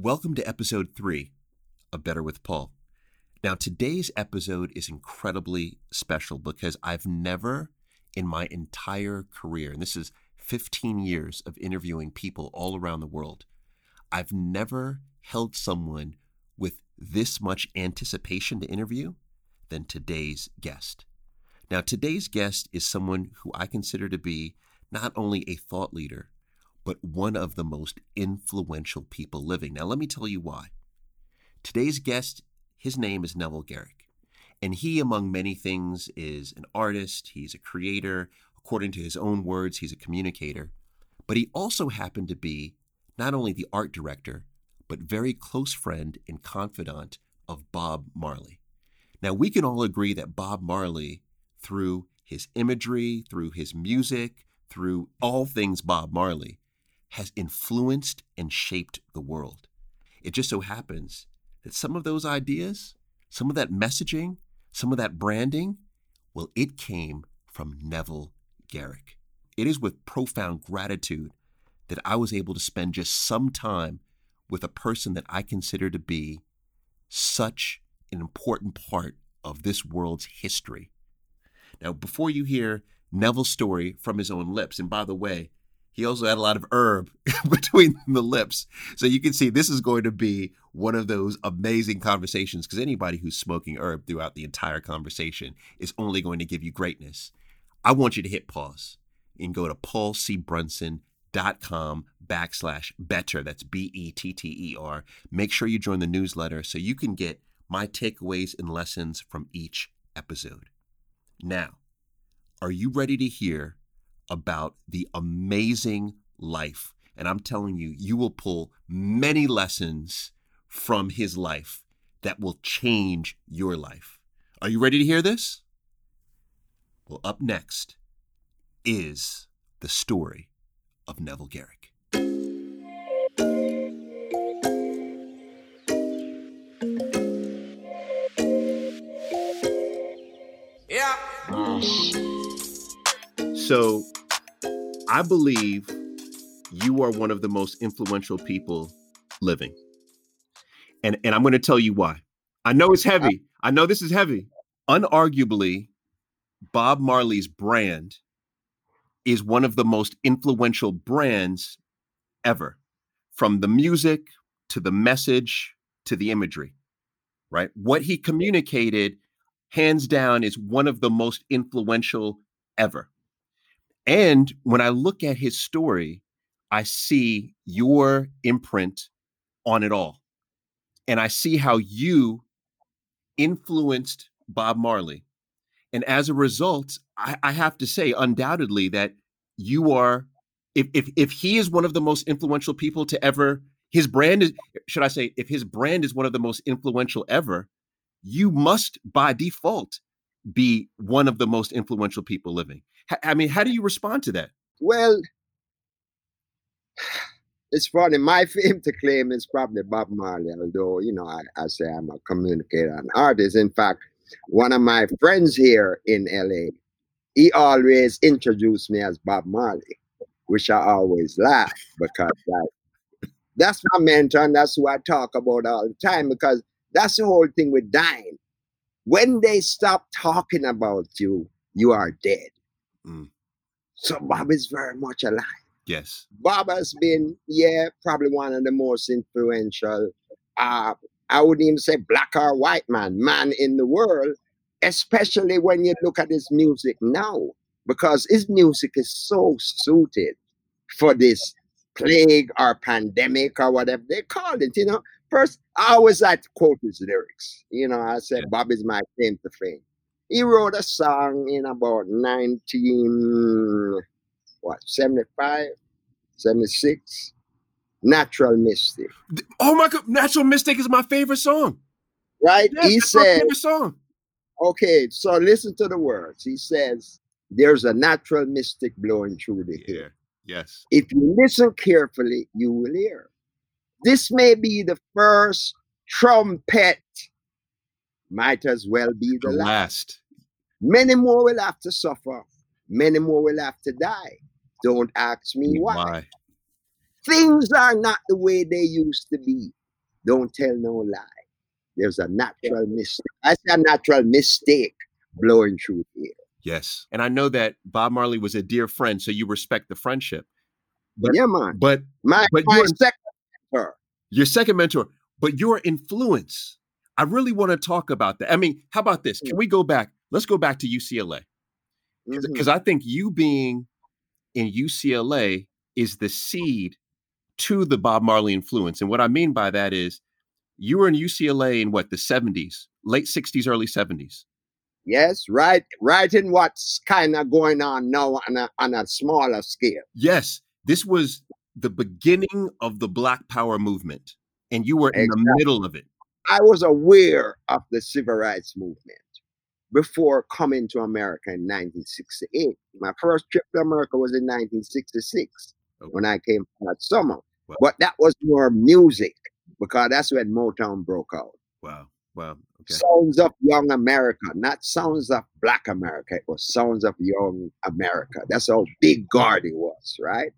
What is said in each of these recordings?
Welcome to episode three of Better with Paul. Now, today's episode is incredibly special because I've never in my entire career, and this is 15 years of interviewing people all around the world, I've never held someone with this much anticipation to interview than today's guest. Now, today's guest is someone who I consider to be not only a thought leader, but one of the most influential people living. Now, let me tell you why. Today's guest, his name is Neville Garrick. And he, among many things, is an artist, he's a creator. According to his own words, he's a communicator. But he also happened to be not only the art director, but very close friend and confidant of Bob Marley. Now, we can all agree that Bob Marley, through his imagery, through his music, through all things Bob Marley, has influenced and shaped the world. It just so happens that some of those ideas, some of that messaging, some of that branding, well, it came from Neville Garrick. It is with profound gratitude that I was able to spend just some time with a person that I consider to be such an important part of this world's history. Now, before you hear Neville's story from his own lips, and by the way, he also had a lot of herb between the lips. So you can see this is going to be one of those amazing conversations because anybody who's smoking herb throughout the entire conversation is only going to give you greatness. I want you to hit pause and go to paulcbrunson.com backslash better. That's B E T T E R. Make sure you join the newsletter so you can get my takeaways and lessons from each episode. Now, are you ready to hear about the amazing life? And I'm telling you, you will pull many lessons from his life that will change your life. Are you ready to hear this? Well, up next is the story of Neville Garrick. Yeah. So, I believe you are one of the most influential people living. And and I'm going to tell you why. I know it's heavy. I know this is heavy. Unarguably, Bob Marley's brand is one of the most influential brands ever. From the music to the message to the imagery. Right? What he communicated hands down is one of the most influential ever. And when I look at his story, I see your imprint on it all. And I see how you influenced Bob Marley. And as a result, I, I have to say, undoubtedly, that you are, if, if, if he is one of the most influential people to ever, his brand is, should I say, if his brand is one of the most influential ever, you must by default be one of the most influential people living. I mean, how do you respond to that? Well, it's funny. My fame to claim is probably Bob Marley, although, you know, I, I say I'm a communicator and artist. In fact, one of my friends here in LA, he always introduced me as Bob Marley, which I always laugh because that, that's my mentor and that's who I talk about all the time because that's the whole thing with dying. When they stop talking about you, you are dead. Mm. So Bob is very much alive. Yes. Bob has been, yeah, probably one of the most influential, uh, I wouldn't even say black or white man, man in the world, especially when you look at his music now, because his music is so suited for this plague or pandemic or whatever they call it, you know. First, I always like to quote his lyrics. You know, I said, Yeah. Bob is my claim to fame. He wrote a song in about 19, what, 75, 76? Natural Mystic, Oh my God, Natural Mystic is my favorite song. right? Yes, he said, song. okay, so listen to the words. He says, there's a natural mystic blowing through the air. Yes. If you listen carefully, you will hear. This may be the first trumpet, might as well be the The last. last. Many more will have to suffer, many more will have to die. Don't ask me why. Why? Things are not the way they used to be. don't tell no lie. There's a natural mistake. I say a natural mistake blowing through here. Yes. And I know that Bob Marley was a dear friend, so you respect the friendship. But, yeah, man. But my, but my second mentor. Your second mentor. But your influence, I really want to talk about that. I mean, how about this? Can we go back? Let's go back to UCLA. Because mm-hmm. I think you being in UCLA is the seed to the Bob Marley influence. And what I mean by that is you were in UCLA in what, the 70s, late 60s, early 70s. Yes, right, right in what's kind of going on now on a, on a smaller scale. Yes, this was the beginning of the Black Power movement, and you were exactly. in the middle of it. I was aware of the civil rights movement before coming to America in 1968. My first trip to America was in 1966 okay. when I came that summer. Wow. But that was more music because that's when Motown broke out. Wow. Wow. Okay. Sounds of Young America, not sounds of Black America. It was sounds of Young America. That's how big Gordy was, right?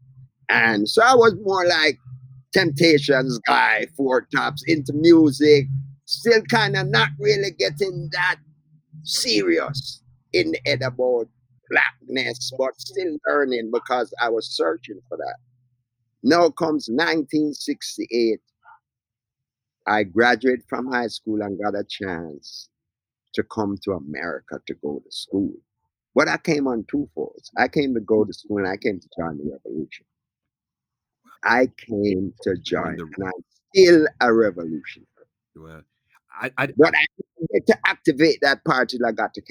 And so I was more like Temptations guy, Four Tops, into music, still kind of not really getting that serious in the head about blackness, but still learning because I was searching for that. Now comes 1968. I graduated from high school and got a chance to come to America to go to school. But I came on two folds. I came to go to school and I came to join the revolution. I came to join, the, and I'm still a revolutionary. Well, I, I, but I to activate that part till I got to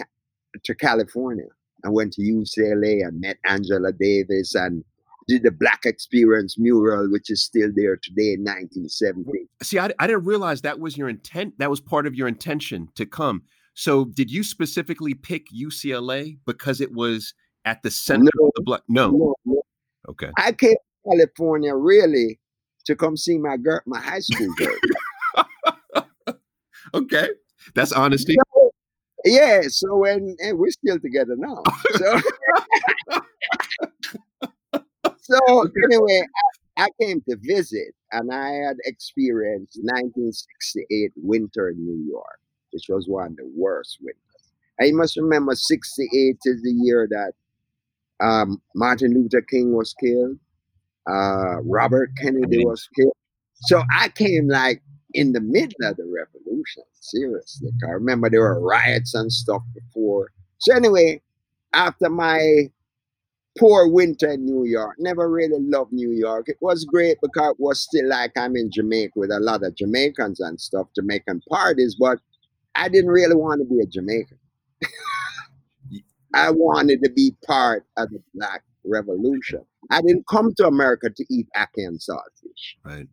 to California. I went to UCLA and met Angela Davis and did the Black Experience mural, which is still there today in 1970. See, I, I didn't realize that was your intent. That was part of your intention to come. So, did you specifically pick UCLA because it was at the center no, of the Black? No. no, no. Okay. I came California really to come see my girl, my high school girl. okay, that's honesty. yeah. So when and we're still together now. So. so anyway, I, I, came to visit, and I had experienced 1968 winter in New York, which was one of the worst winters. I must remember 68 is the year that um, Martin Luther King was killed, uh, Robert Kennedy was killed. So I came like in the middle of the revolution. Seriously, I remember there were riots and stuff before. So anyway, after my poor winter in New York. Never really loved New York. It was great because it was still like I'm in Jamaica with a lot of Jamaicans and stuff, Jamaican parties, but I didn't really want to be a Jamaican. I wanted to be part of the Black Revolution. I didn't come to America to eat ackee and saltfish. Right.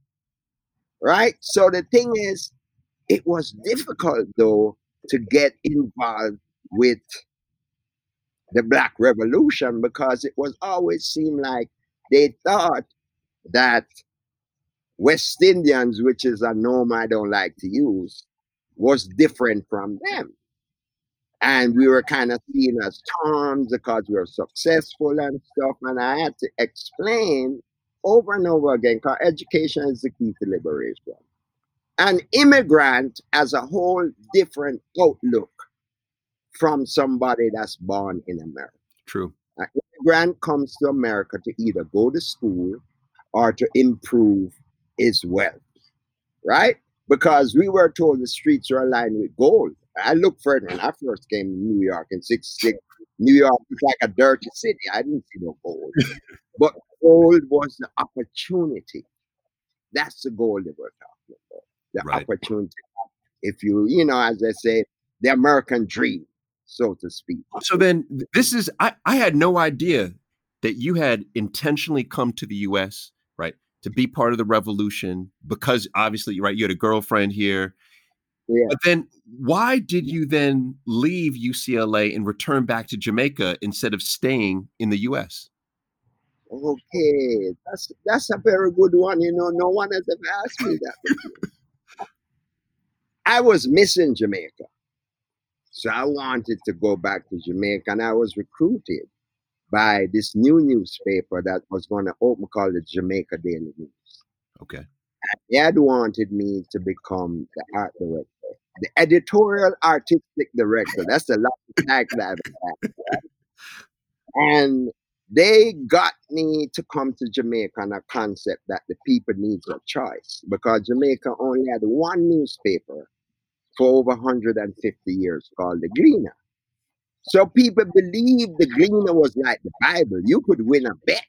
Right? So the thing is, it was difficult though to get involved with the Black Revolution because it was always seemed like they thought that West Indians, which is a norm I don't like to use, was different from them. And we were kind of seen as terms because we were successful and stuff. And I had to explain over and over again because education is the key to liberation. An immigrant has a whole different outlook from somebody that's born in America. True. An immigrant comes to America to either go to school or to improve his wealth, right? Because we were told the streets are aligned with gold. I looked for it when I first came to New York in '66. New York was like a dirty city. I didn't see no gold, but gold was the opportunity. That's the gold that we're talking about. The right. opportunity. If you, you know, as I say, the American dream so to speak. So then this is I, I had no idea that you had intentionally come to the US, right, to be part of the revolution because obviously, right, you had a girlfriend here. Yeah. But then why did you then leave UCLA and return back to Jamaica instead of staying in the US? Okay, that's that's a very good one. You know, no one has ever asked me that. I was missing Jamaica. So I wanted to go back to Jamaica, and I was recruited by this new newspaper that was going to open called the Jamaica Daily News. Okay. And they had wanted me to become the art director, the editorial artistic director. That's the last tag that I've had. And they got me to come to Jamaica on a concept that the people needs a choice because Jamaica only had one newspaper for over 150 years called the Gleaner. So people believed the Gleaner was like the Bible. You could win a bet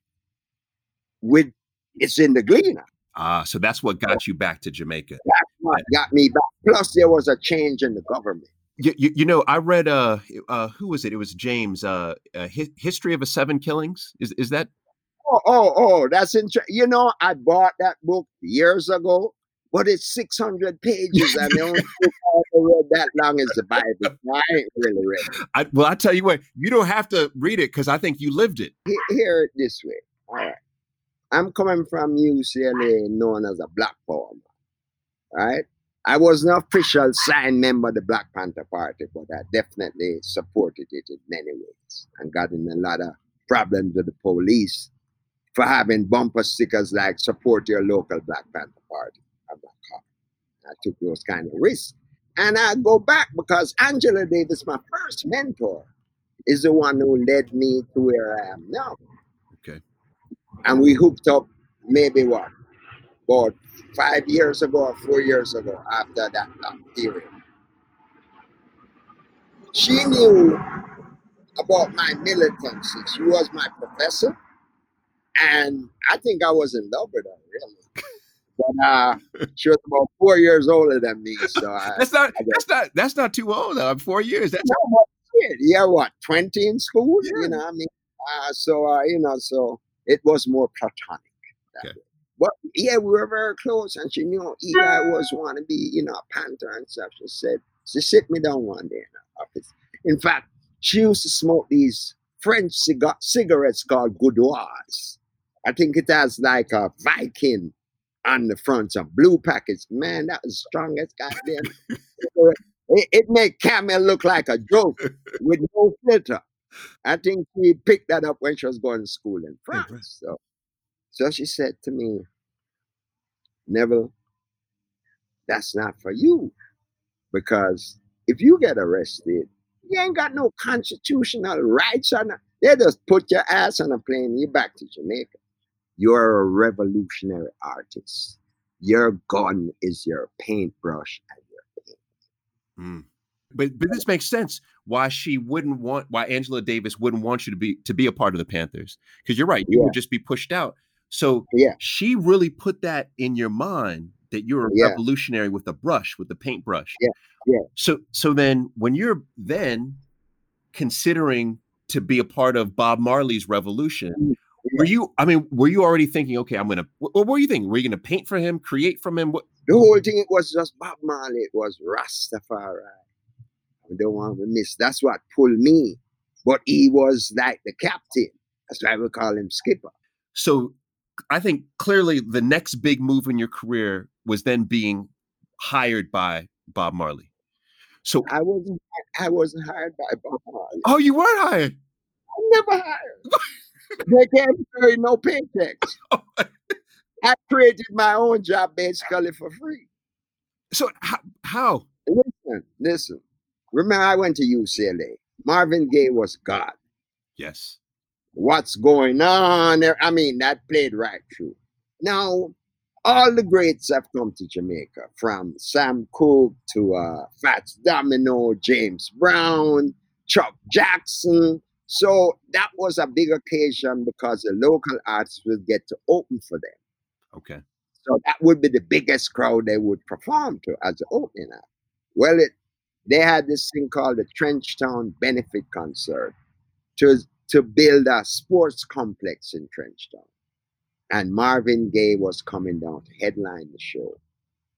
with it's in the Gleaner. Ah, so that's what got you back to Jamaica. That's what got me back. Plus, there was a change in the government. You, you, you know, I read uh, uh, who was it? It was James. Uh, uh Hi- History of a Seven Killings. Is is that? Oh, oh, oh, that's interesting. You know, I bought that book years ago, but it's 600 pages, and the only book I ever read that long is the Bible. I ain't really read it. I, well, I tell you what, you don't have to read it because I think you lived it. He- Hear it this way. All right. I'm coming from UCLA, known as a Black Power man. Right? I was an official signed member of the Black Panther Party, but I definitely supported it in many ways and got in a lot of problems with the police for having bumper stickers like support your local Black Panther Party on my car. I took those kind of risks. And I go back because Angela Davis, my first mentor, is the one who led me to where I am now. And we hooked up maybe what? About five years ago or four years ago after that long period. She knew about my militancy. She was my professor. And I think I was in love with her, really. But uh, she was about four years older than me. So I, That's not. That's not. That's not too old. Uh, four years. That's no, yeah, what, 20 in school? Yeah. You know, I mean, uh, so, uh, you know, so it was more platonic. that Okay. But yeah, we were very close, and she knew I was want to be, you know, a panther and stuff. She said, she sit me down one day in her office. In fact, she used to smoke these French cigar- cigarettes called Gauloises. I think it has like a Viking on the front, some blue packets. Man, that was the strongest goddamn cigarette. It, it made Camel look like a joke with no filter. I think she picked that up when she was going to school in right. So, so she said to me, Neville, that's not for you. Because if you get arrested, you ain't got no constitutional rights on. They just put your ass on a plane, you back to Jamaica. You're a revolutionary artist. Your gun is your paintbrush and your paint. Mm. But but this makes sense. Why she wouldn't want? Why Angela Davis wouldn't want you to be to be a part of the Panthers? Because you're right. You Yeah. would just be pushed out. So Yeah. she really put that in your mind that you're a Yeah. revolutionary with a brush, with the paintbrush. Yeah, yeah. So so then when you're then considering to be a part of Bob Marley's revolution, mm, were you? I mean, were you already thinking, okay, I'm gonna? What, what were you thinking? Were you gonna paint for him, create from him? What? The whole thing it was just Bob Marley. It was Rastafari. I don't want to miss. That's what pulled me. But he was like the captain. That's why we call him Skipper. So I think clearly the next big move in your career was then being hired by Bob Marley. So I wasn't. I wasn't hired by Bob Marley. oh, you weren't hired. I never hired. they can't pay no paychecks. Oh I created my own job basically for free. So how? how? Listen, listen. Remember, I went to UCLA. Marvin Gaye was God. Yes. what's going on there. I mean, that played right through. Now, all the greats have come to Jamaica, from Sam Cooke to uh, Fats Domino, James Brown, Chuck Jackson. So that was a big occasion because the local artists would get to open for them. Okay. So that would be the biggest crowd they would perform to as an opening act. Well, it, they had this thing called the Trenchtown Benefit Concert to, to build a sports complex in Trenchtown. And Marvin Gaye was coming down to headline the show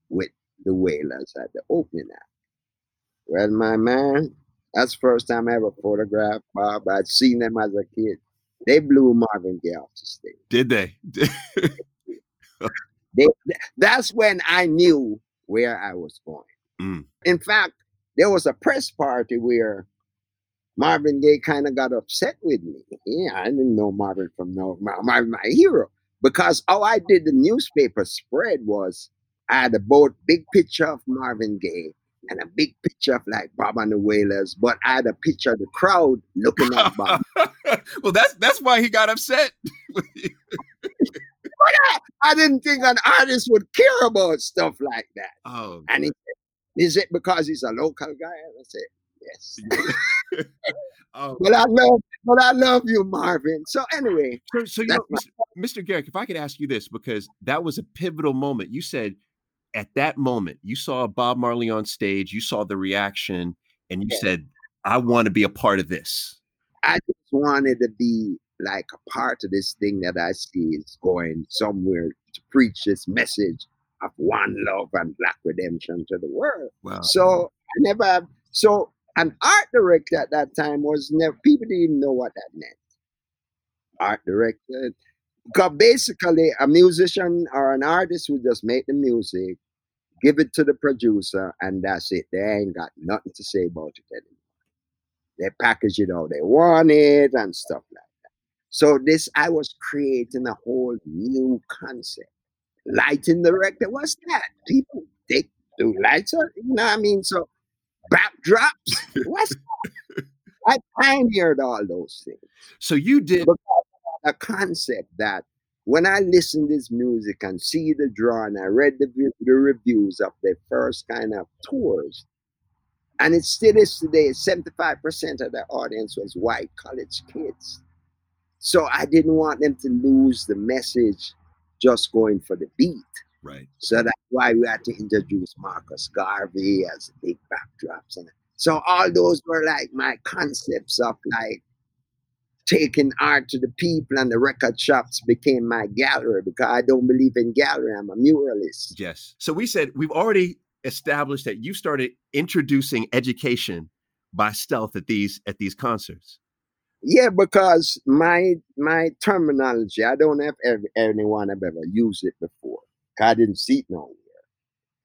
with the Wailers at the opening act. Well, my man, that's the first time I ever photographed Bob. I'd seen them as a kid. They blew Marvin Gaye off the stage. Did they? They, that's when I knew where I was going. Mm. In fact, there was a press party where Marvin Gaye kind of got upset with me. Yeah, I didn't know Marvin from no Marvin, my hero. because all I did the newspaper spread was I had a both big picture of Marvin Gaye and a big picture of like Bob and the Wailers, but I had a picture of the crowd looking at Bob. well, that's that's why he got upset. I, I didn't think an artist would care about stuff like that. oh, And he Is it because he's a local guy? And I said, Yes. oh. but I love but I love you, Marvin. So anyway, So, so you know, Mr. Mr. Garrick, if I could ask you this, because that was a pivotal moment. You said at that moment you saw Bob Marley on stage, you saw the reaction, and you Yeah. said, "I want to be a part of this." I just wanted to be like a part of this thing that I see is going somewhere to preach this message of one love and black redemption to the world. Wow. So I never so an art director at that time was never people didn't even know what that meant. Art director. Because basically a musician or an artist would just make the music, give it to the producer, and that's it. They ain't got nothing to say about it anymore. They package it how they want it and stuff like that. So this I was creating a whole new concept. Lighting director, what's that? People take do lights on, you know what I mean? So backdrops, what's that? I pioneered all those things. So you did. A concept that when I listen to this music and see the drawing, I read the, the reviews of their first kind of tours, and it still is today, 75% of the audience was white college kids. So I didn't want them to lose the message just going for the beat. Right. So that's why we had to introduce Marcus Garvey as big backdrops. And so all those were like my concepts of like taking art to the people and the record shops became my gallery because I don't believe in gallery. I'm a muralist. Yes. So we said we've already established that you started introducing education by stealth at these at these concerts. Yeah, because my my terminology, I don't have ev- anyone have ever used it before. I didn't see it nowhere.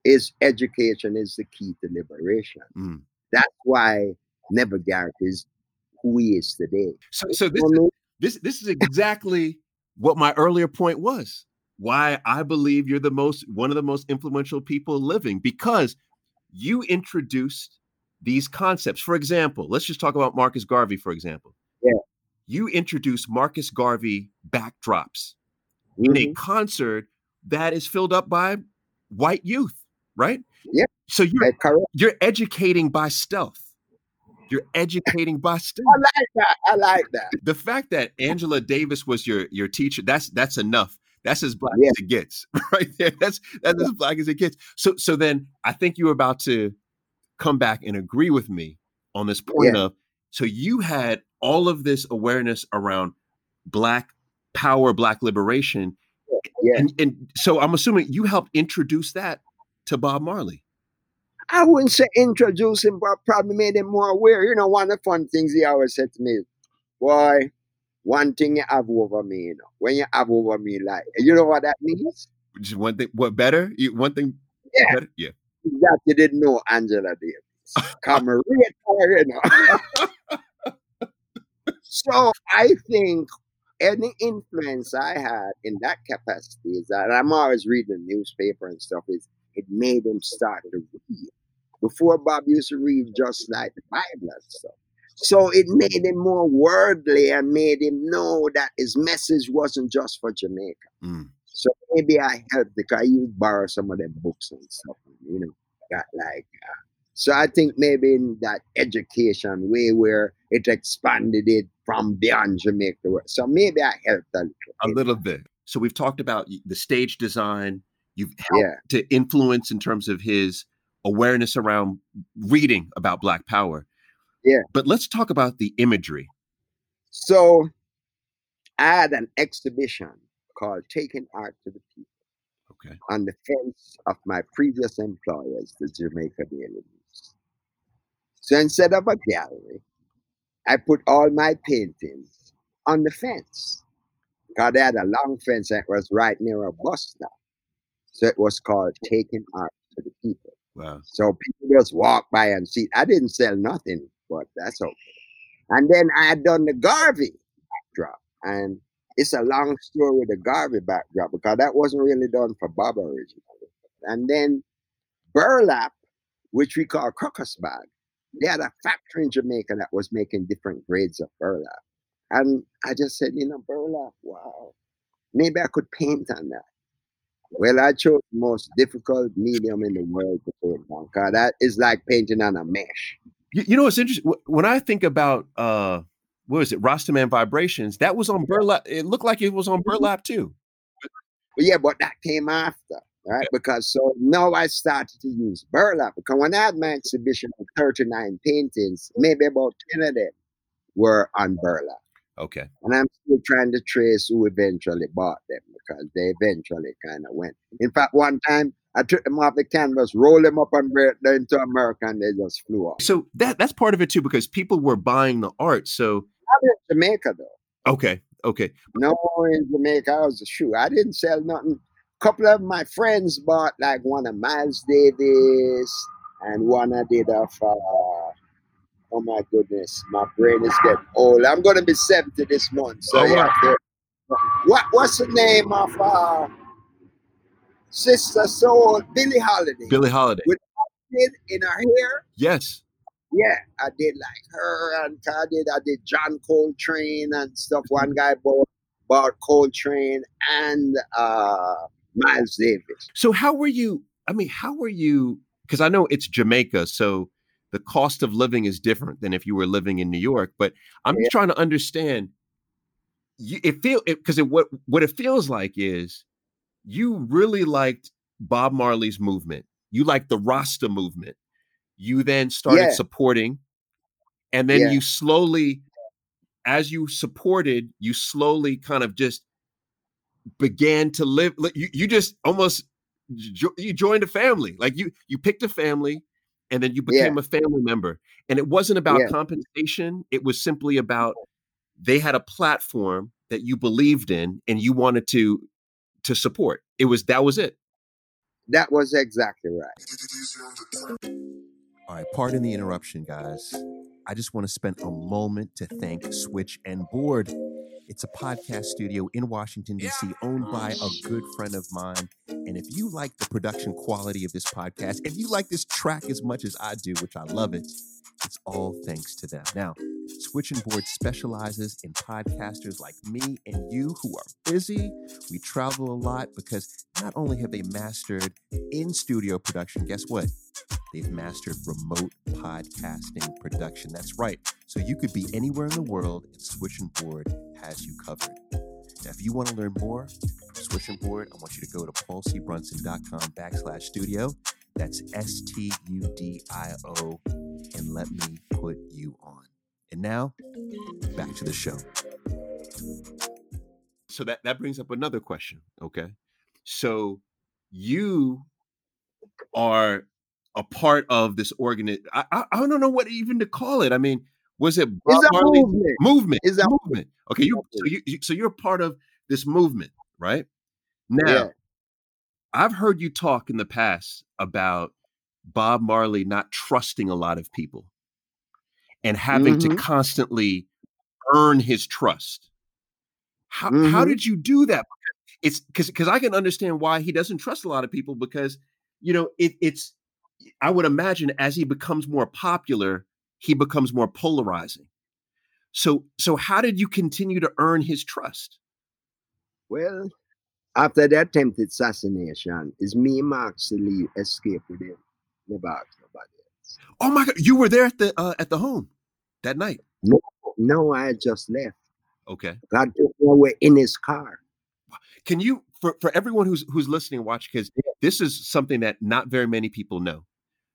Is education is the key to liberation. Mm. That's why Neville Garrick is who he is today. So, so this know, this this is exactly what my earlier point was. Why I believe you're the most one of the most influential people living because you introduced these concepts. For example, let's just talk about Marcus Garvey. For example. You introduce Marcus Garvey backdrops in a mhm. concert that is filled up by white youth, right? Yeah. So you're you're educating by stealth. You're educating by stealth. I like that. I like that. The fact that Angela Davis was your your teacher, that's that's enough. That's as black Yeah. as it gets, right there. That's that's as black as it gets. So so then I think you're about to come back and agree with me on this point of so you had all of this awareness around black power, black liberation, Yeah. and, and so I'm assuming you helped introduce that to Bob Marley. I wouldn't say introduce him, but probably made him more aware. You know, one of the fun things he always said to me is, Boy, one thing you have over me, you know, when you have over me, like, you know what that means? Just one thing. What better? You- One thing. Yeah. Better? Yeah. That you didn't know Angela Davis. Come and you know. so I think any influence I had in that capacity is that I'm always reading the newspaper and stuff, is it made him start to read. Before Bob used to read just like the Bible and stuff. So it made him more worldly and made him know that his message wasn't just for Jamaica. Mm. So maybe I helped because I used borrow some of their books and stuff, you know, got like. Uh, so I think maybe in that education way where it expanded it from beyond Jamaica. So maybe I helped a little. a bit. little bit. So we've talked about the stage design. You've helped Yeah. to influence in terms of his awareness around reading about Black Power. Yeah. But let's talk about the imagery. So I had an exhibition called Taking Art to the People Okay. on the fence of my previous employers, the Jamaica Daily. So instead of a gallery, I put all my paintings on the fence. God had a long fence that was right near a bus stop. So it was called Taking Art to the People. Wow. So people just walk by and see. I didn't sell nothing, but that's okay. And then I had done the Garvey backdrop, and it's a long story with the Garvey backdrop because that wasn't really done for Bob originally. And then burlap, which we call crocus bag, they had a factory in Jamaica that was making different grades of burlap. And I just said, you know, burlap, wow, maybe I could paint on that. Well, I chose the most difficult medium in the world to paint on because that is like painting on a mesh. You, you know, it's interesting. When I think about, uh, what was it, Rastaman Vibrations, that was on burlap. It looked like it was on mm-hmm. burlap too. But yeah, but that came after, right? Because so now I started to use burlap. Because when I had my exhibition of 39 paintings, maybe about 10 of them were on burlap. Okay. And I'm still trying to trace who eventually bought them because they eventually kind of went. In fact, one time I took them off the canvas, rolled them up and brought them into America, and they just flew off. So that that's part of it too, because people were buying the art. So Jamaica though. Okay. Okay. No, in Jamaica, I was a shoe. I didn't sell nothing. Couple of my friends bought like one of Miles Davis and one I did of uh, Oh my goodness, my brain is getting old. I'm going to be 70 this month. So, oh, yeah. What, what's the name of uh, Sister Soul? Billie Holiday. Billie Holiday. With in her hair. Yes. Yeah, I did like her, and I did I did John Coltrane and stuff. One guy bought bought Coltrane and uh, Miles Davis. So how were you? I mean, how were you? Because I know it's Jamaica, so the cost of living is different than if you were living in New York. But I'm yeah. just trying to understand. You, it feel because it, it, what what it feels like is you really liked Bob Marley's movement. You liked the Rasta movement. You then started yeah. supporting, and then yeah. you slowly, as you supported, you slowly kind of just began to live. You you just almost you joined a family. Like you you picked a family and then you became yeah. a family member. And it wasn't about yeah. compensation, it was simply about they had a platform that you believed in and you wanted to to support. It was that was it. That was exactly right. All right, pardon the interruption, guys. I just want to spend a moment to thank Switch and Board. It's a podcast studio in Washington, D.C., owned by a oh, good friend of mine. And if you like the production quality of this podcast, if you like this track as much as I do, which I love it, it's all thanks to them. Now, Switch and Board specializes in podcasters like me and you who are busy. We travel a lot because not only have they mastered in studio production, guess what? They've mastered remote podcasting production. That's right. So you could be anywhere in the world and Switch and Board has you covered. Now, if you want to learn more from Switch and Board, I want you to go to paulcbrunson.com backslash studio. That's S T U D I O, and let me put you on. And now, back to the show. So that, that brings up another question. Okay. So you are a part of this organ. I, I, I don't know what even to call it. I mean, was it Bob Marley movement? Movement. Is that movement? Okay, you so you so you're part of this movement, right? Now, yeah. I've heard you talk in the past about Bob Marley not trusting a lot of people and having mm-hmm. to constantly earn his trust. How mm-hmm. how did you do that? It's because because I can understand why he doesn't trust a lot of people because you know it, it's I would imagine as he becomes more popular, he becomes more polarizing. So, so how did you continue to earn his trust? Well, after the attempted assassination, is me and Mark Salif escaped with him. Never nobody else. Oh my God, you were there at the uh, at the home that night? No, no, I just left. Okay. God took me away in his car. Can you, for, for everyone who's who's listening, watch because this is something that not very many people know.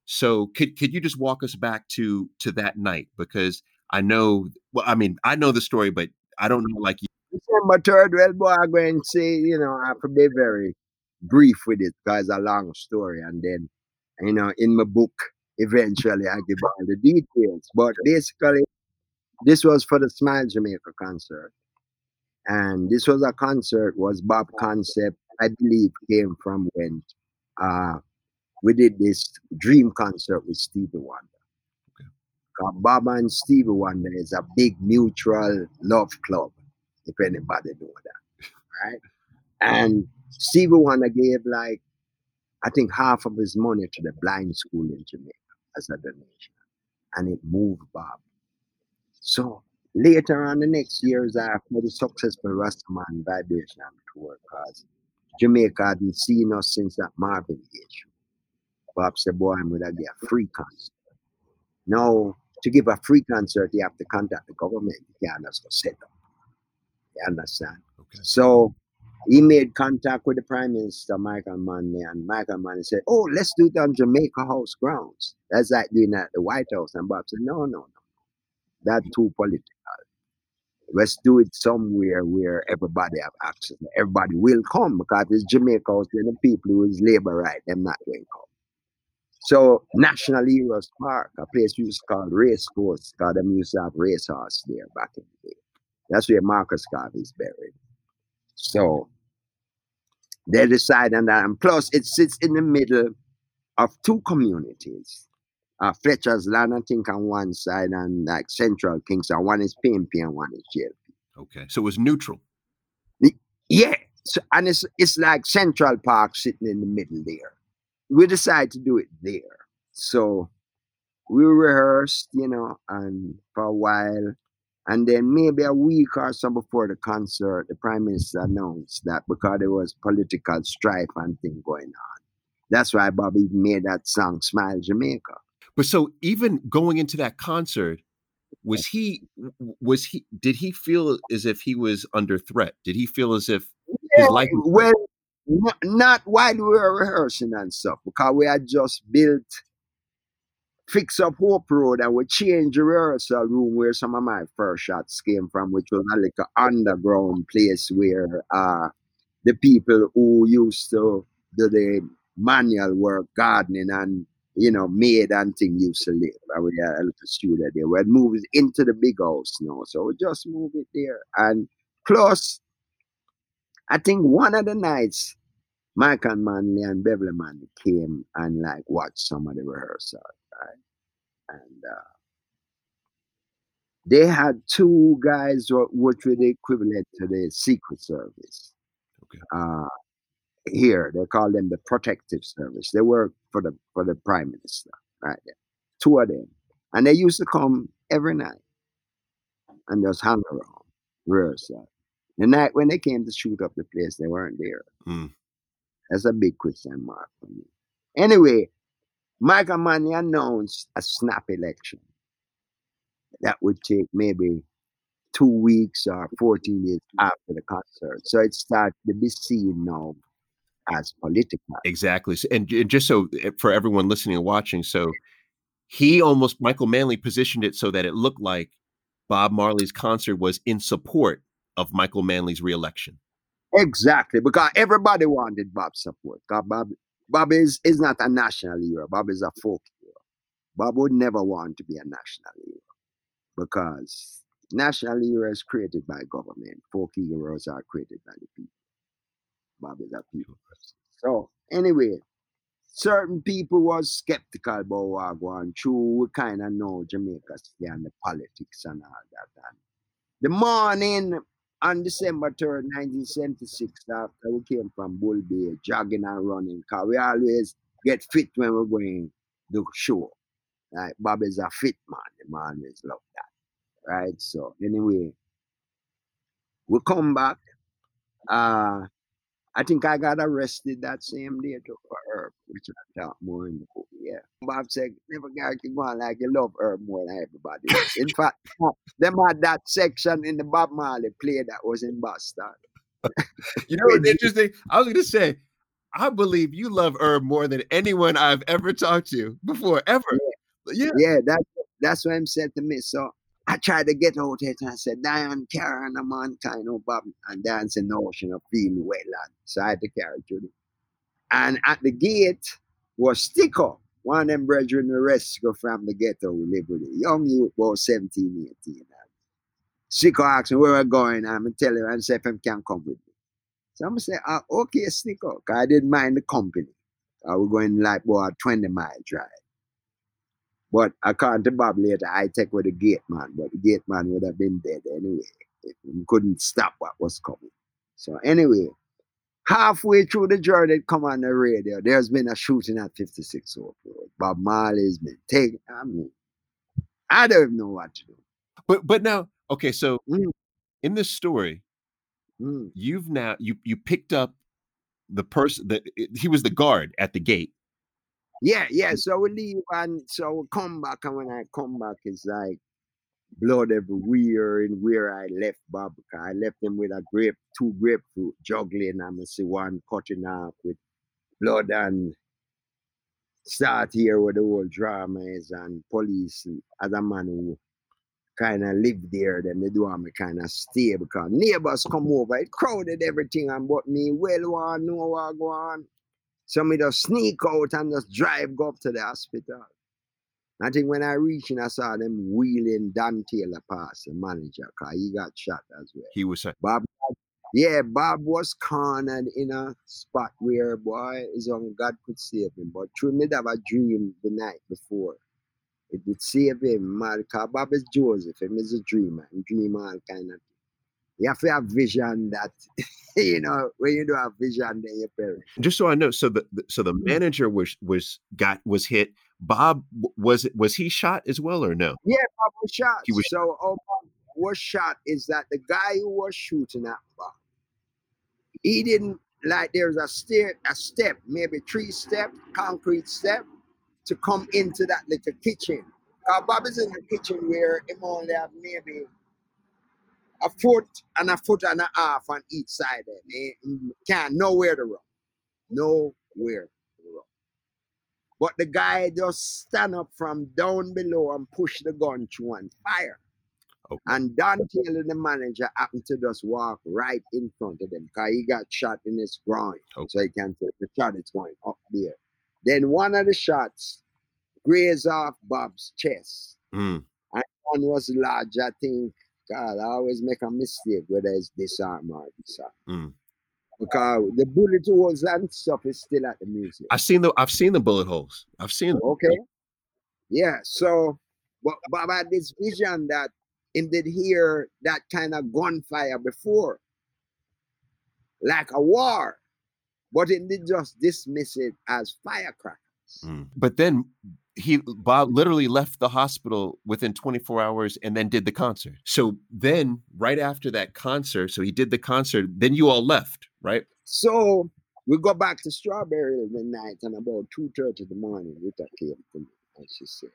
So could could you just walk us back to to that night because I know well I mean I know the story but I don't know like you. December third, well, boy, I'm going to say you know I to be very brief with it because a long story, and then you know in my book eventually I give all the details. But basically, this was for the Smile Jamaica concert, and this was a concert was Bob concept I believe came from when uh, we did this dream concert with Stevie Wonder. Okay. Bob and Stevie Wonder is a big mutual love club. if anybody know that. Right? And Stevie Wonder gave like, I think half of his money to the blind school in Jamaica as a donation. And it moved Bob. So later on the next years after the successful Rastaman Vibration tour, because Jamaica hadn't seen us since that Marvin issue. Bob said, boy, I'm gonna get a free concert. Now, to give a free concert, you have to contact the government. You can't just set up. You understand? Okay. So he made contact with the Prime Minister, Michael Manley, and Michael Manley said, Oh, let's do it on Jamaica House grounds. That's like doing that at the White House. And Bob said, No, no, no. That's too political. Let's do it somewhere where everybody have access. Everybody will come because it's Jamaica House, then the people who is labor right, them not going to come. So National Heroes Park, a place used to call Race Course, because them used to have racehorse there back in the day. That's where Marcus Garvey is buried. So they decide on that. And plus, it sits in the middle of two communities. Uh, Fletcher's Land, I think, on one side, and like Central Kingston. One is PNP and one is JLP. Okay. So it was neutral. Yeah. So, and it's, it's like Central Park sitting in the middle there. We decided to do it there. So we rehearsed, you know, and for a while and then maybe a week or so before the concert, the prime minister announced that because there was political strife and thing going on. That's why Bobby made that song Smile Jamaica. But so even going into that concert, was he was he did he feel as if he was under threat? Did he feel as if his life well not, not while we were rehearsing and stuff, because we had just built fix up Hope Road and we change the rehearsal room where some of my first shots came from, which was like an underground place where uh, the people who used to do the manual work, gardening and you know, made and thing used to live. I we had a little studio there. We had moved into the big house now. So we just moved it there. And plus, I think one of the nights, Michael Manley and Beverly Manley came and like watched some of the rehearsal and uh, they had two guys which were the equivalent to the Secret Service. Okay. Uh, here they call them the Protective Service. They work for the for the Prime Minister, right? There. Two of them, and they used to come every night and just hang around rehearsal. The night when they came to shoot up the place, they weren't there. Mm. That's a big question mark for me. Anyway, Michael Manley announced a snap election that would take maybe two weeks or 14 days after the concert. So it started to be seen now as political. Exactly. And, and just so eh, for everyone listening and watching, so he almost, Michael Manley positioned it so that it looked like Bob Marley's concert was in support of Michael Manley's reelection. Exactly, because everybody wanted Bob's support. Bob Bob is, is not a national hero. Bob is a folk hero. Bob would never want to be a national hero because national heroes created by government. Folk heroes are created by the people. Bob is a people person. So anyway, certain people was skeptical about what going through. We kind of know Jamaica stand the politics and all that. And the morning on December 3rd, 1976, after we came from Bull Bay, jogging and running, because we always get fit when we're going to show. Right? Bob is a fit man. The man is love that. Right? So, anyway, we come back. Uh, I think I got arrested that same day to for uh, Herb, which I talk more in the book. Yeah. Bob said, never got to go on like you love Herb more than everybody else. In fact, them had that section in the Bob Marley play that was in Boston. you know what's interesting? I was gonna say, I believe you love Herb more than anyone I've ever talked to before, ever. Yeah, yeah, yeah that's that's what I'm said to me. So I tried to get out it and I said, Diane, carry a man kind of Bob. And in the ocean of feeling well. And so I had to carry Judy. And at the gate was Sticker, one of them brethren the rescue from the ghetto we live with. A young youth, about 17, 18. And Sticker asked me where we're going. I'm going to tell him and say if him can come with me. So I'm going to say, ah, okay, Sticker. I didn't mind the company. I was going like about 20 mile drive. But according to Bob later, I take with the gate man, but the gate man would have been dead anyway. we couldn't stop what was coming. So anyway, halfway through the journey, come on the radio. There's been a shooting at 56 Hope Road. Bob Marley's been taken. I mean, I don't even know what to do. But but now, okay, so Mm. in this story, Mm. you've now you you picked up the person that he was the guard at the gate. Yeah, yeah. Mm. So we leave and so we come back, and when I come back, it's like blood everywhere and where I left Bob. 'cause I left him with a grape, two grapefruit juggling. I'm see one cutting off with blood and start here where the whole drama is and police other man who kind of live there, then they do want me kind of stay because neighbors come over, it crowded everything and but me well want know what go on. So me just sneak out and just drive go up to the hospital. I think when I reached and I saw them wheeling Don Taylor past the manager, cause he got shot as well. He was Bob, yeah, Bob was cornered in a spot where boy his own God could save him. But through me have a dream the night before. It would save him, man. Bob is Joseph, him is a dreamer, and dream all kind of you have to have vision that you know, when you don't have vision, then you perish. just so I know. So the, so the Mm. manager was was got was hit. Bob was was he shot as well or no? Yeah, Bob was shot. He was- so oh, Bob was shot is that the guy who was shooting at Bob, he didn't like there's a stair, a step, maybe three step, concrete step, to come into that little kitchen. Uh, Bob is in the kitchen where him only have maybe a foot and a foot and a half on each side. Of him. He he can't nowhere to run, nowhere to run. But the guy just stand up from down below and push the gun through and fire. Okay. And Don Taylor, the manager, happened to just walk right in front of them because he got shot in his groin. Okay. So he can't take the shot is going up there. Then one of the shots grazed off Bob's chest. Mm. One was large, I think. God, I always make a mistake whether it's disarm or disarm. Mm. Because the bullet holes and stuff is still at the museum. I've seen the I've seen the bullet holes. I've seen them. Okay. Yeah. So, but Bob had this vision that him did hear that kind of gunfire before, like a war, but it did just dismiss it as firecrackers. Mm. But then he Bob literally left the hospital within 24 hours and then did the concert. So then right after that concert, so he did the concert, then you all left, right? So we go back to Strawberry the night, and about two thirty in the morning, Rita came to me and she said,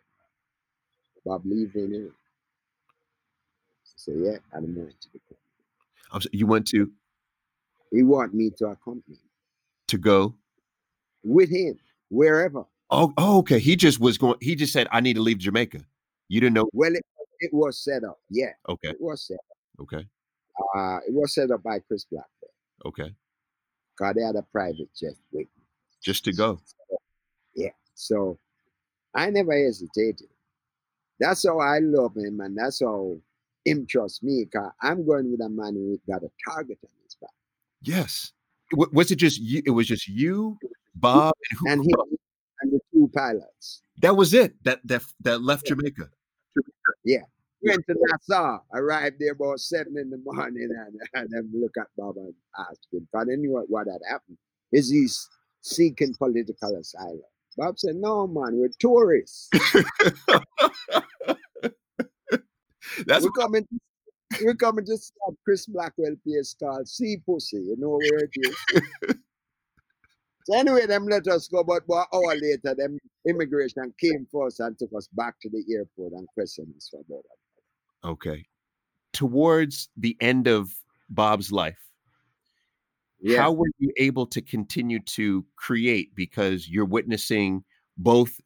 "Bob leaving here." I said, "Yeah, I'm going to the company." I'm You went to He want me to accompany him to go. with him wherever. Oh, oh, okay. He just was going. He just said, "I need to leave Jamaica." You didn't know. Well, it, it was set up. Yeah, Okay, it was set. up. okay, Uh, it was set up by Chris Blackwell. okay. Cause they had a private jet waiting. Just to go. Yeah. So I never hesitated. That's how I love him, and that's how him trust me. Cause I'm going with a man who got a target on his back, Yes. W- was it just you? It was just you, Bob, and who? and he and the two pilots. that was it. That that that left Jamaica. Yeah. Went to Nassau, arrived there about seven in the morning, and, and then look at Bob and ask him. They knew what, had happened. Is he seeking political asylum? Bob said, "No, man, we're tourists." That's we're coming. We're coming to Chris Blackwell place called Sea Pussy. You know where it is. so anyway, them let us go, but about an hour later, them immigration came for us and took us back to the airport and questioned us for about that. okay. Towards the end of Bob's life, Yeah, how were you able to continue to create because you're witnessing both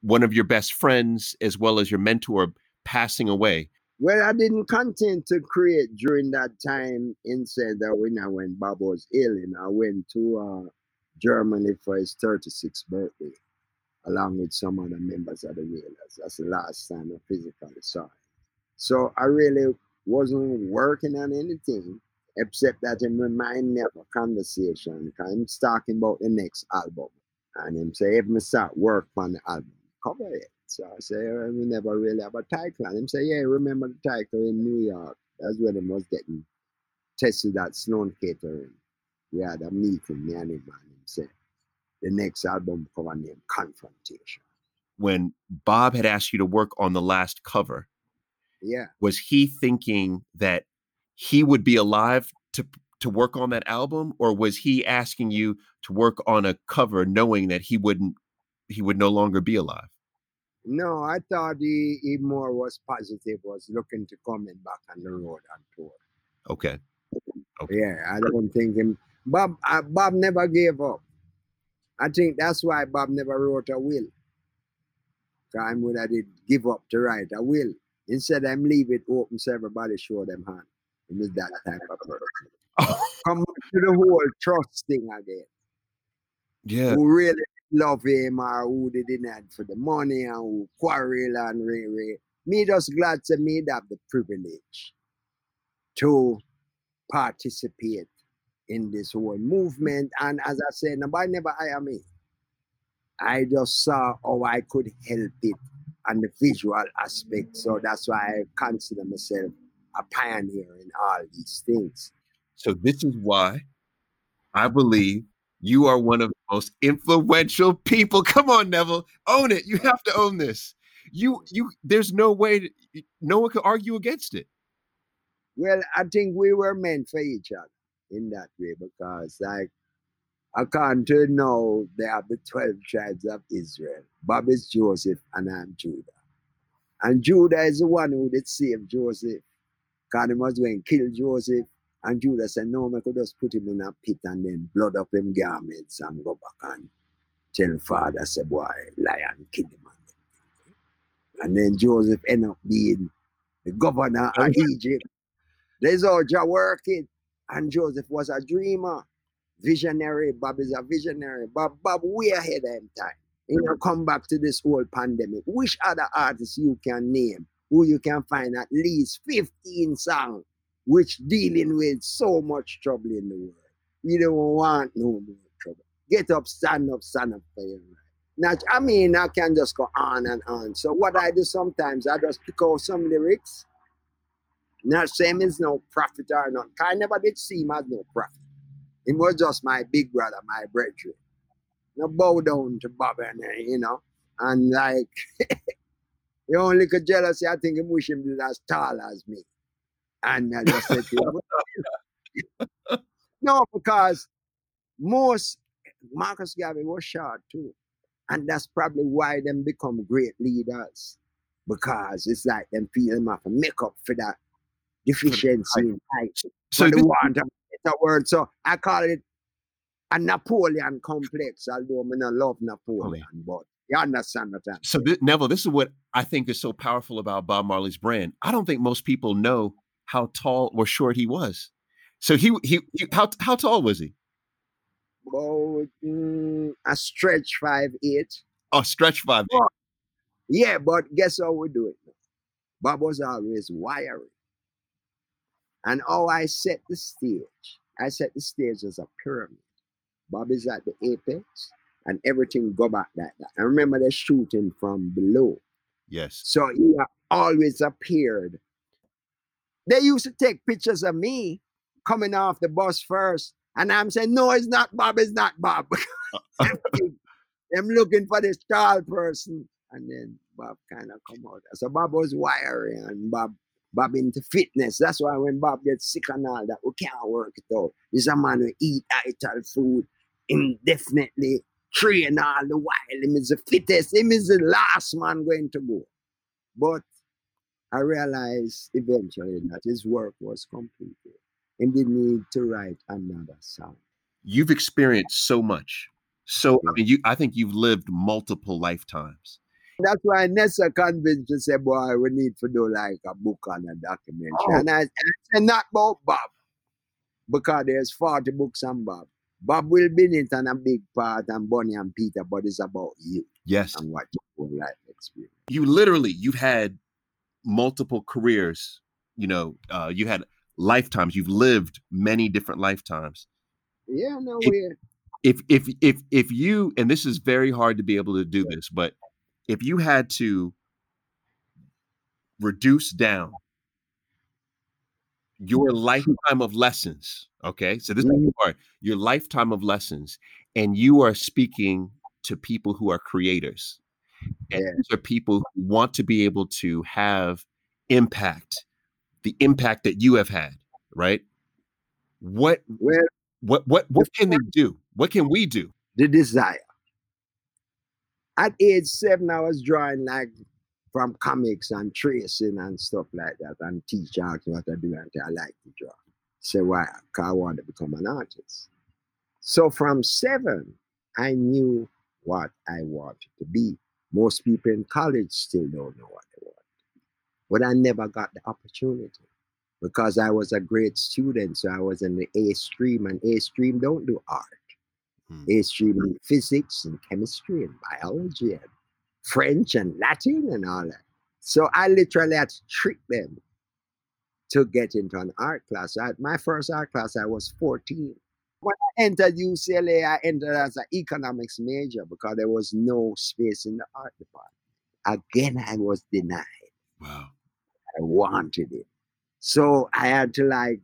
one of your best friends as well as your mentor passing away? well, I didn't continue to create during that time. Instead, that when I when Bob was ill, and I went to uh, Germany for his 36th birthday, along with some other members of the Wailers. That's the last time I physically saw him. So I really wasn't working on anything except that him remind me of a conversation. I'm talking about the next album. And him say, if me start work on the album, cover it. So I say, "Uh, we never really have a title. And him say, yeah, remember the title in New York, That's when I was getting tested at Sloan Kettering. We had a meeting, me and him, and him said, the next album cover name, Confrontation. When Bob had asked you to work on the last cover, Yeah. was he thinking that he would be alive to to work on that album, or was he asking you to work on a cover knowing that he wouldn't he would no longer be alive? No, I thought he, he more was positive, was looking to coming back on the road and tour. Okay. Okay. Yeah, I don't think him. Bob uh, Bob never gave up. I think that's why Bob never wrote a will. Time would I did give up to write a will. Instead, I'm leave it open so everybody show them hand. Is that type of person. Come to the whole trust thing again. yeah. Who really love him or who they didn't have for the money and who quarrel and ray ray. Me just glad to me have the privilege to participate in this whole movement. And as I said, nobody never hire me. I just saw how I could help it and the visual aspect. So that's why I consider myself a pioneer in all these things. So this is why I believe you are one of the most influential people. Come on, Neville, own it. You have to own this. You you. There's no way. To, no one could argue against it. Well, I think we were meant for each other in that way because, like, according to now, they have the 12 tribes of Israel. Bob is Joseph and I'm Judah. And Judah is the one who did save Joseph. Because he was going to kill Joseph. And Judah said, No, I could just put him in a pit and then blood up him garments and go back and tell father, say, boy, lion kill him. And then Joseph ended up being the governor of Egypt. There's all Jah working. And Joseph was a dreamer, visionary. Bob is a visionary. Bob, Bob, way ahead of him time. You mm-hmm. know, come back to this whole pandemic. Which other artists you can name who you can find at least 15 songs which dealing with so much trouble in the world? We don't want no more trouble. Get up, stand up, stand up for your right. Now, I mean, I can just go on and on. So what I do sometimes, I just pick out some lyrics. Not saying it's no prophet or not. I never did see him as no prophet. He was just my big brother, my brethren. Now bow down to Bob and uh, you know, and like the only little jealousy, I think he wish him be as tall as me. And I just said him, no, because most Marcus Garvey was short too. And that's probably why them become great leaders. Because it's like them feel them have to make up for that deficiency in height. So So this, they want a better word. So I call it a Napoleon complex, although I don't love Napoleon, but you understand what I'm so Neville, this is what I think is so powerful about Bob Marley's brand. I don't think most people know how tall or short he was. So he he, he how how tall was he? about mm, a stretch five eight. Oh, stretch five. Oh. Yeah, but guess how we do it? Bob was always wiry. And how I set the stage, I set the stage as a pyramid. Bob is at the apex, and everything go back like that. I remember they shooting from below. Yes. So he always appeared. They used to take pictures of me coming off the bus first. And I'm saying, no, it's not Bob, it's not Bob. I'm looking for this tall person. And then Bob kind of come out. So Bob was wiry and Bob Bob into fitness. That's why when Bob gets sick and all that, we can't work it out. This a man who eat ital food indefinitely, train all the while. Him is the fittest. Him is the last man going to go. But I realized eventually that his work was completed and didn't need to write another song. You've experienced so much. So I mean, you I think you've lived multiple lifetimes. That's why Nessa convinced to say, boy, we need to do like a book and a documentary. Oh. And I, I said, not about Bob, because there's 40 books on Bob. Bob will be in it and a big part, and Bonnie and Peter, but it's about you Yes. and what your life experience. You literally you've had multiple careers. You know, uh, you had lifetimes. You've lived many different lifetimes. Yeah, no way. if if if if you and this is very hard to be able to do this but if you had to reduce down your lifetime of lessons. Okay, so this is Mhm. part your lifetime of lessons, and you are speaking to people who are creators, and Yeah. these are people who want to be able to have impact, the impact that you have had. Right? What what what what can they do? What can we do? the desire. At age seven, I was drawing like from comics and tracing and stuff like that, and teach out what I do until I like to draw. So why? Because I want to become an artist. So from seven, I knew what I wanted to be. Most people in college still don't know what they want, but I never got the opportunity because I was a great student. So I was in the A stream, and A stream don't do art. Hmm. A stream in physics and chemistry and biology and French and Latin and all that. So I literally had to trick them to get into an art class. I, my first art class, I was 14. When I entered UCLA, I entered as an economics major because there was no space in the art department. Again, I was denied. Wow. I wanted it. So I had to like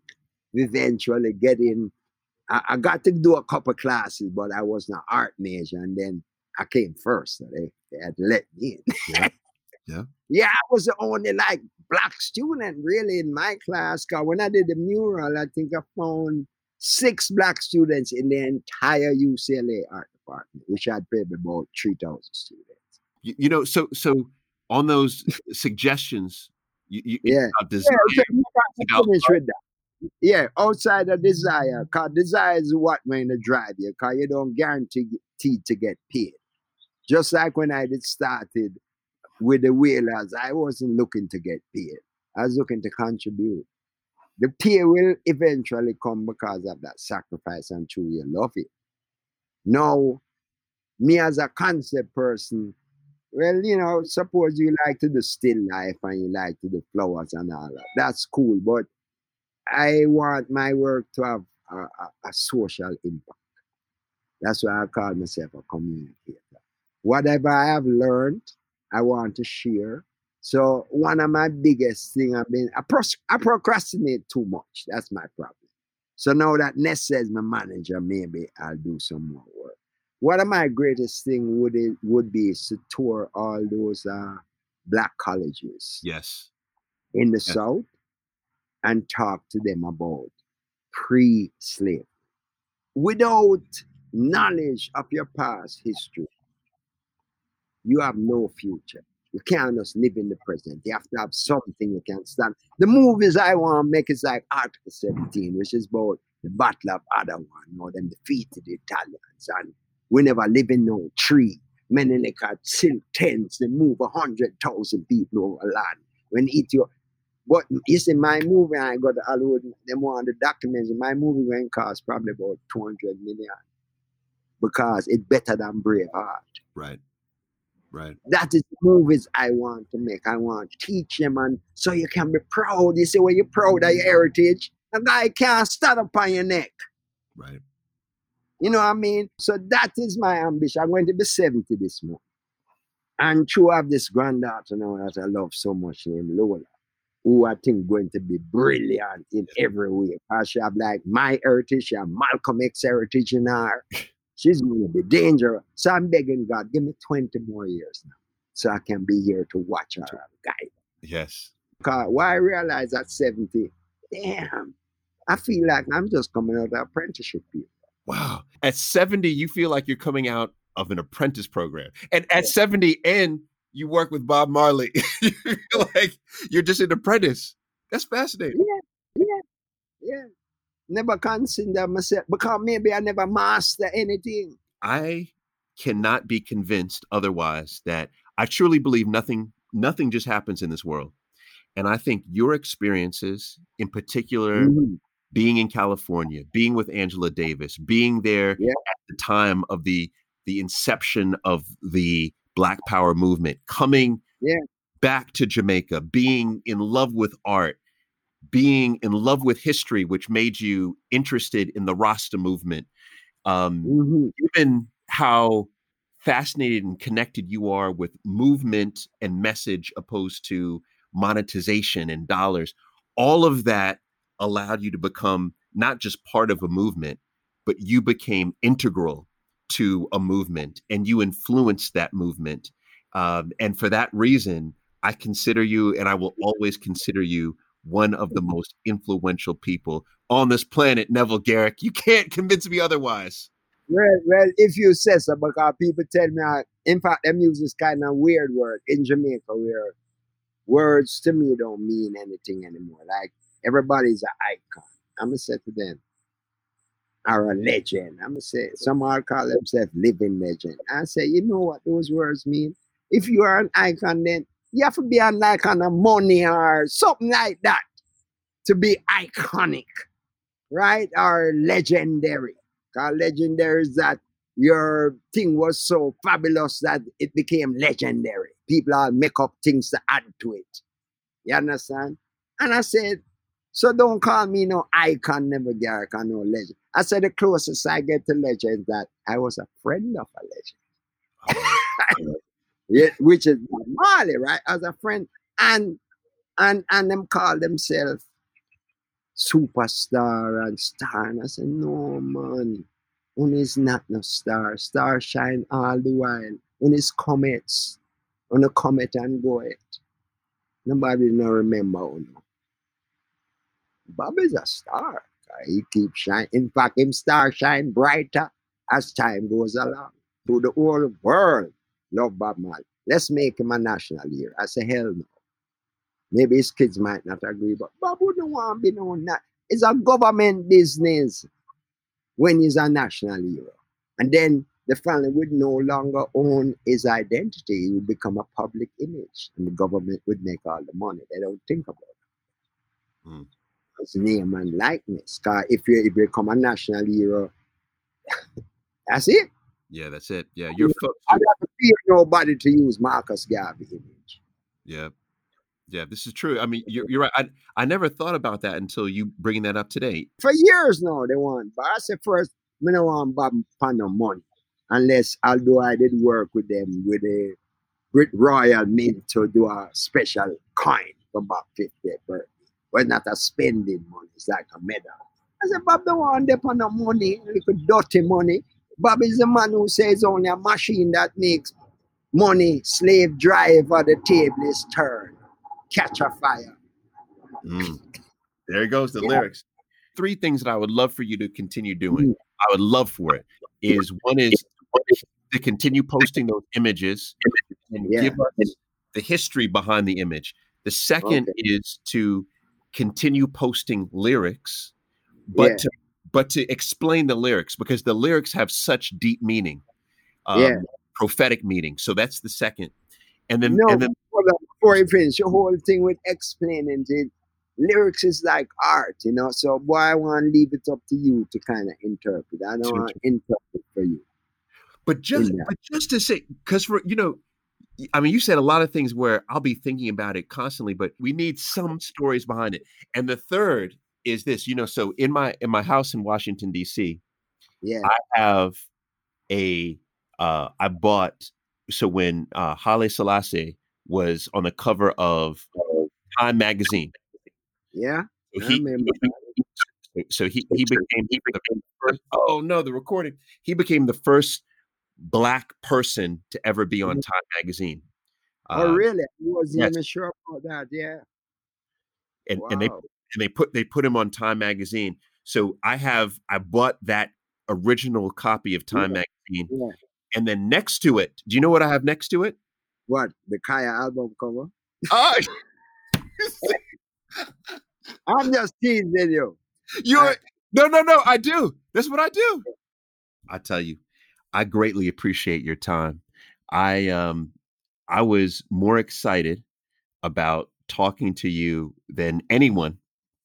eventually get in. I, I got to do a couple classes, but I was an art major, and then I came first. So they, they had to let me in. Yeah. Yeah. yeah, I was the only like black student really in my class. Cause when I did the mural, I think I found six black students in the entire UCLA art department, which i had probably about three thousand students. You, you know, so so on those suggestions, you, you Yeah. Yeah, so you got to about finish with that. Yeah, outside of desire, cause desire is what going to drive you, cause you don't guarantee to get paid. Just like when I started with the Wailers, I wasn't looking to get paid. I was looking to contribute. The pay will eventually come because of that sacrifice and true you love it. Now, me as a concept person, well, you know, suppose you like to do still life and you like to do flowers and all that. That's cool, but I want my work to have a, a, a social impact. That's why I call myself a communicator. Whatever I have learned, I want to share. So one of my biggest thing I've been I, pros- I procrastinate too much. That's my problem. So now that Ness says my manager, maybe I'll do some more work. One of my greatest thing would it would be is to tour all those uh, black colleges yes. in the Yeah. South and talk to them about pre-slave. Without knowledge of your past history, you have no future. You can't just live in the present. You have to have something you can stand. The movies I want to make is like Article 17, which is about the Battle of Adawan, or them defeated the Italians, and we never live in no tree. Menelik had silk tents they move a hundred thousand people over land. When Ethiopia but you see, my movie, I got Hollywood, them want the documents. My movie going cost probably about 200 million because it's better than Braveheart. Right. Right. That is the movies I want to make. I want to teach them, and so you can be proud. You see, when you're proud of your mm-hmm. heritage, a guy can't stand up on your neck. Right. You know what I mean? So that is my ambition. I'm going to be 70 this month. And to have this granddaughter now that I love so much named Lola, who I think going to be brilliant in every way. Because she have like my heritage, she have Malcolm X heritage in her. She's going to be dangerous. So I'm begging God, give me 20 more years now so I can be here to watch her and guide. Yes. Because why I realize at 70, damn, I feel like I'm just coming out of apprenticeship here. Wow. At 70, you feel like you're coming out of an apprentice program. And at 70 and you work with Bob Marley. you feel like you're just an apprentice. That's fascinating. Yeah, yeah. yeah. Never consider myself because maybe I never master anything. I cannot be convinced otherwise that I truly believe nothing nothing just happens in this world. And I think your experiences, in particular, Mhm. being in California, being with Angela Davis, being there Yeah. at the time of the the inception of the Black Power movement, coming Yeah. back to Jamaica, being in love with art, being in love with history, which made you interested in the Rasta movement. Um, Mhm. given how fascinated and connected you are with movement and message opposed to monetization and dollars, all of that allowed you to become not just part of a movement, but you became integral to a movement and you influence that movement. Um, and for that reason, I consider you and I will always consider you one of the most influential people on this planet, Neville Garrick. You can't convince me otherwise. Well, well, if you say so, because people tell me, I, in fact, them use this kind of weird word in Jamaica where words to me don't mean anything anymore. Like everybody's an icon. I'm gonna say to them, or a legend. I'm gonna say some are call themselves living legend. I say, you know what those words mean? If you are an icon, then you have to be an icon of money or something like that to be iconic, right? Or legendary. Because legendary is that your thing was so fabulous that it became legendary. People all make up things to add to it. You understand? And I said, so don't call me no icon, Neville Garrick, or no legend. I said the closest I get to legend is that I was a friend of a legend. Oh, yeah, which is Marley, right? As a friend. And and and them call themselves superstar and star. And I said, no man. One is not no star. Star shine all the while. One is comets. On a comet and go it. Nobody no remember one. Bob is a star. He keeps shining. In fact, him star shine brighter as time goes along. To the whole world love Bob Marley. Let's make him a national hero. I say, hell no. Maybe his kids might not agree, but Bob wouldn't want to be known that. It's a government business when he's a national hero. And then the family would no longer own his identity. He would become a public image, and the government would make all the money. They don't think about it. Mm. His name and likeness. Because if you, if you become a national hero, that's it. Yeah, that's it. Yeah, you're. I never fear nobody to use Marcus Garvey image. Yeah, yeah, this is true. I mean, you're, you're right. I I never thought about that until you bringing that up today. For years now, they want. But I said first, me no want Bob no money, unless although I did work with them with a Brit Royal Mint to do a special coin for Bob 50th birthday. But not a spending money. It's like a medal. I said, Bob don't want them for no money, little dirty money. Bob is the man who says only a machine that makes money, slave driver, the table is turned, catch a fire. Mm. There goes the yeah. lyrics. Three things that I would love for you to continue doing. Mm. I would love for it. Is one is to continue posting those images and yeah. give us the history behind the image. The second okay. is to continue posting lyrics, but yeah. to but to explain the lyrics because the lyrics have such deep meaning, um, yeah. prophetic meaning. So that's the second. And then, no, and then before you finish, your whole thing with explaining it, lyrics is like art, you know. So, boy, I want to leave it up to you to kind of interpret. I don't want to interpret for you. But just, but just to say, because for you know, I mean, you said a lot of things where I'll be thinking about it constantly, but we need some stories behind it. And the third is this, you know, so in my in my house in Washington D.C., yeah, I have a uh I bought so when uh Haile Selassie was on the cover of Time magazine. Yeah. So he, so he he became he became the first, oh no, the recording. He became the first black person to ever be on mm-hmm. Time magazine. Oh, uh, really? I wasn't yes. even sure about that. Yeah. And wow. and they and they put they put him on Time magazine. So I have I bought that original copy of Time yeah. magazine, yeah. and then next to it, do you know what I have next to it? What the Kaya album cover? Oh, I'm just teasing you. You're I, no, no, no. I do. That's what I do. I tell you, I greatly appreciate your time. I um, I was more excited about talking to you than anyone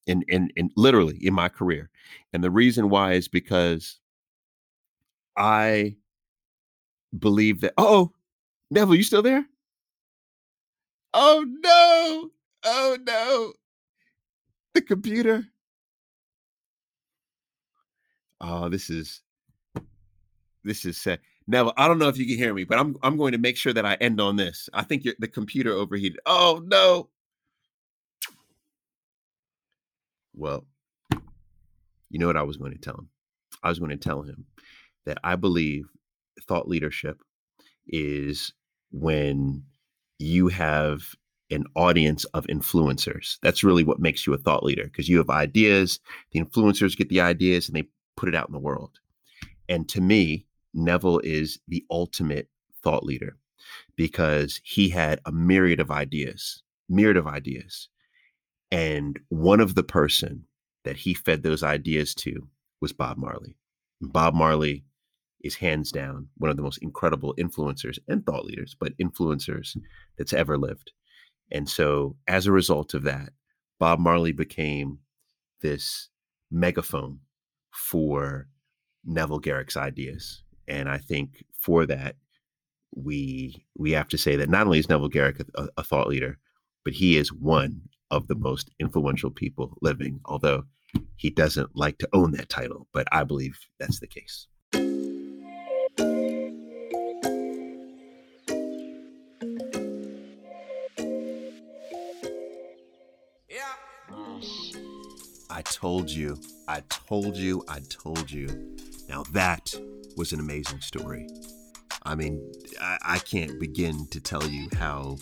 in, in, in literally in my career. And the reason why is because I believe that, oh, Neville, you still there? Oh no. Oh no. The computer. Oh, this is this is sad. Neville, I don't know if you can hear me, but I'm I'm going to make sure that I end on this. I think the computer overheated. Oh no. Well, you know what I was going to tell him? I was going to tell him that I believe thought leadership is when you have an audience of influencers. That's really what makes you a thought leader because you have ideas, the influencers get the ideas and they put it out in the world. And to me, Neville is the ultimate thought leader because he had a myriad of ideas, myriad of ideas. And one of the person that he fed those ideas to was Bob Marley. Bob Marley is hands down one of the most incredible influencers and thought leaders, but influencers that's ever lived. And so, as a result of that, Bob Marley became this megaphone for Neville Garrick's ideas. And I think for that, we we have to say that not only is Neville Garrick a, a thought leader, but he is one of the most influential people living. Although he doesn't like to own that title, but I believe that's the case. I told you, I told you, I told you. Now that was an amazing story. I mean, I, I can't begin to tell you how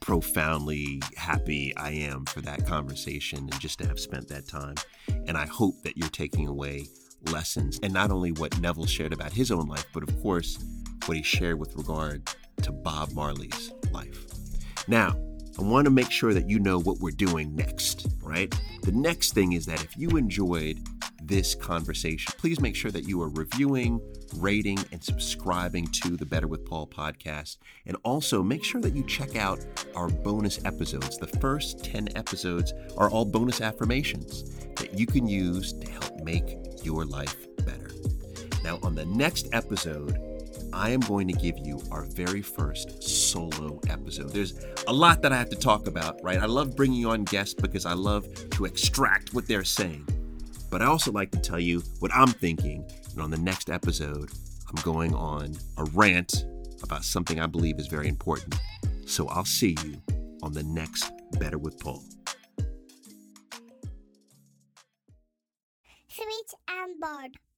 profoundly happy I am for that conversation and just to have spent that time. And I hope that you're taking away lessons and not only what Neville shared about his own life, but of course, what he shared with regard to Bob Marley's life. Now, I want to make sure that you know what we're doing next, right? The next thing is that if you enjoyed this conversation, please make sure that you are reviewing, rating, and subscribing to the Better with Paul podcast. And also make sure that you check out our bonus episodes. The first 10 episodes are all bonus affirmations that you can use to help make your life better. Now, on the next episode, I am going to give you our very first solo episode. There's a lot that I have to talk about, right? I love bringing on guests because I love to extract what they're saying. But I also like to tell you what I'm thinking. And on the next episode, I'm going on a rant about something I believe is very important. So I'll see you on the next Better with Paul. Switch and board.